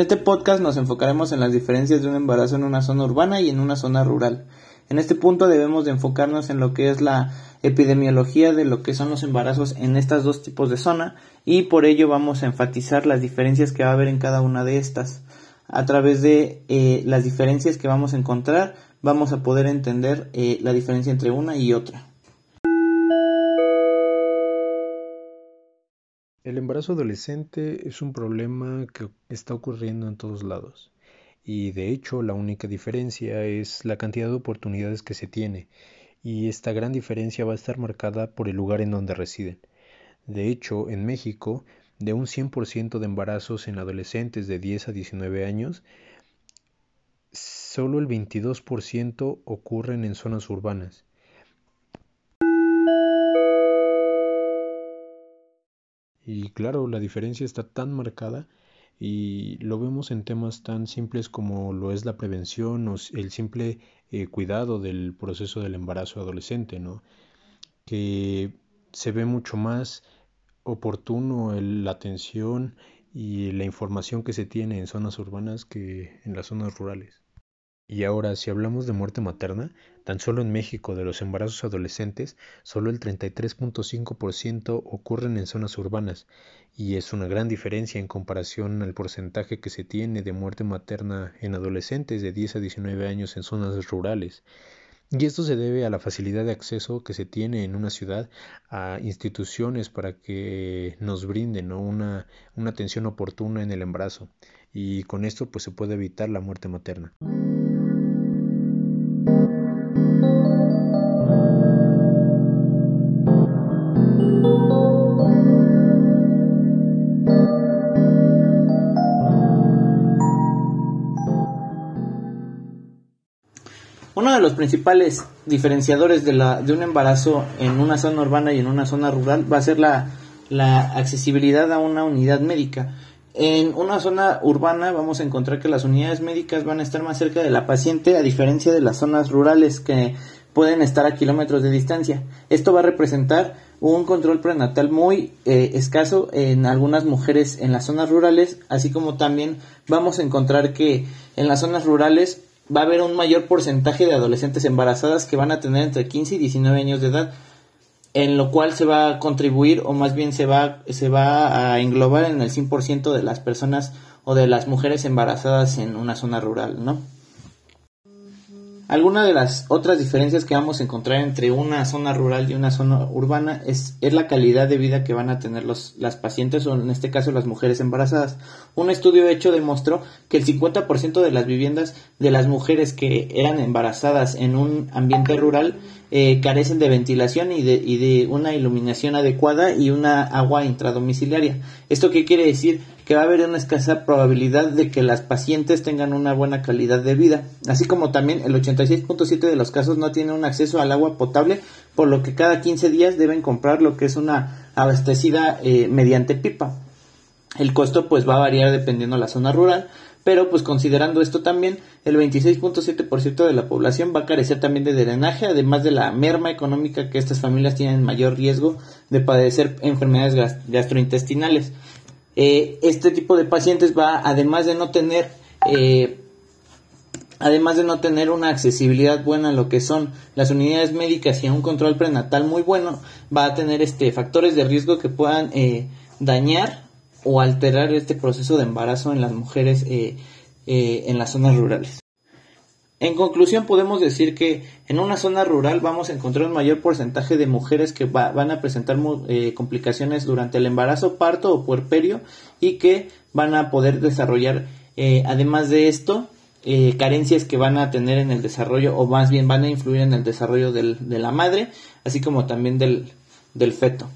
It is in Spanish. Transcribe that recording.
En este podcast nos enfocaremos en las diferencias de un embarazo en una zona urbana y en una zona rural. En este punto debemos de enfocarnos en lo que es la epidemiología de lo que son los embarazos en estos dos tipos de zona y por ello vamos a enfatizar las diferencias que va a haber en cada una de estas. A través de eh, las diferencias que vamos a encontrar vamos a poder entender eh, la diferencia entre una y otra. El embarazo adolescente es un problema que está ocurriendo en todos lados y de hecho la única diferencia es la cantidad de oportunidades que se tiene y esta gran diferencia va a estar marcada por el lugar en donde residen. De hecho, en México, de un 100% de embarazos en adolescentes de 10 a 19 años, solo el 22% ocurren en zonas urbanas Y claro, la diferencia está tan marcada y lo vemos en temas tan simples como lo es la prevención o el simple eh, cuidado del proceso del embarazo adolescente, ¿no? Que se ve mucho más oportuno la atención y la información que se tiene en zonas urbanas que en las zonas rurales. Y ahora, si hablamos de muerte materna, tan solo en México de los embarazos adolescentes, solo el 33.5% ocurren en zonas urbanas, y es una gran diferencia en comparación al porcentaje que se tiene de muerte materna en adolescentes de 10 a 19 años en zonas rurales. Y esto se debe a la facilidad de acceso que se tiene en una ciudad a instituciones para que nos brinden una, una atención oportuna en el embarazo. Y con esto pues se puede evitar la muerte materna. Uno de los principales diferenciadores de, un embarazo en una zona urbana y en una zona rural va a ser la, la accesibilidad a una unidad médica. En una zona urbana vamos a encontrar que las unidades médicas van a estar más cerca de la paciente a diferencia de las zonas rurales que pueden estar a kilómetros de distancia. Esto va a representar un control prenatal muy eh, escaso en algunas mujeres en las zonas rurales, así como también vamos a encontrar que en las zonas rurales va a haber un mayor porcentaje de adolescentes embarazadas que van a tener entre 15 y 19 años de edad, en lo cual se va a contribuir o más bien se va, se va a englobar en el 100% de las personas o de las mujeres embarazadas en una zona rural, ¿no? Alguna de las otras diferencias que vamos a encontrar entre una zona rural y una zona urbana es, es la calidad de vida que van a tener los, las pacientes o en este caso las mujeres embarazadas. Un estudio hecho demostró que el 50% de las viviendas de las mujeres que eran embarazadas en un ambiente rural eh, carecen de ventilación y de, una iluminación adecuada y una agua intradomiciliaria. ¿Esto qué quiere decir? Que va a haber una escasa probabilidad de que las pacientes tengan una buena calidad de vida, así como también el 86.7 de los casos no tienen un acceso al agua potable, por lo que cada 15 días deben comprar lo que es una abastecida eh, mediante pipa. El costo pues va a variar dependiendo de la zona rural, pero pues considerando esto también, el 26.7% de la población va a carecer también de drenaje, además de la merma económica que estas familias tienen mayor riesgo de padecer enfermedades gastrointestinales. Eh, este tipo de pacientes va, además de no tener eh, además de no tener una accesibilidad buena a lo que son las unidades médicas y un control prenatal muy bueno, va a tener este factores de riesgo que puedan eh, dañar o alterar este proceso de embarazo en las mujeres eh, eh, en las zonas rurales. En conclusión, podemos decir que en una zona rural vamos a encontrar un mayor porcentaje de mujeres que van a presentar eh, complicaciones durante el embarazo, parto o puerperio y que van a poder desarrollar, además de esto, carencias que van a tener en el desarrollo o más bien van a influir en el desarrollo del, de la madre, así como también del, del feto.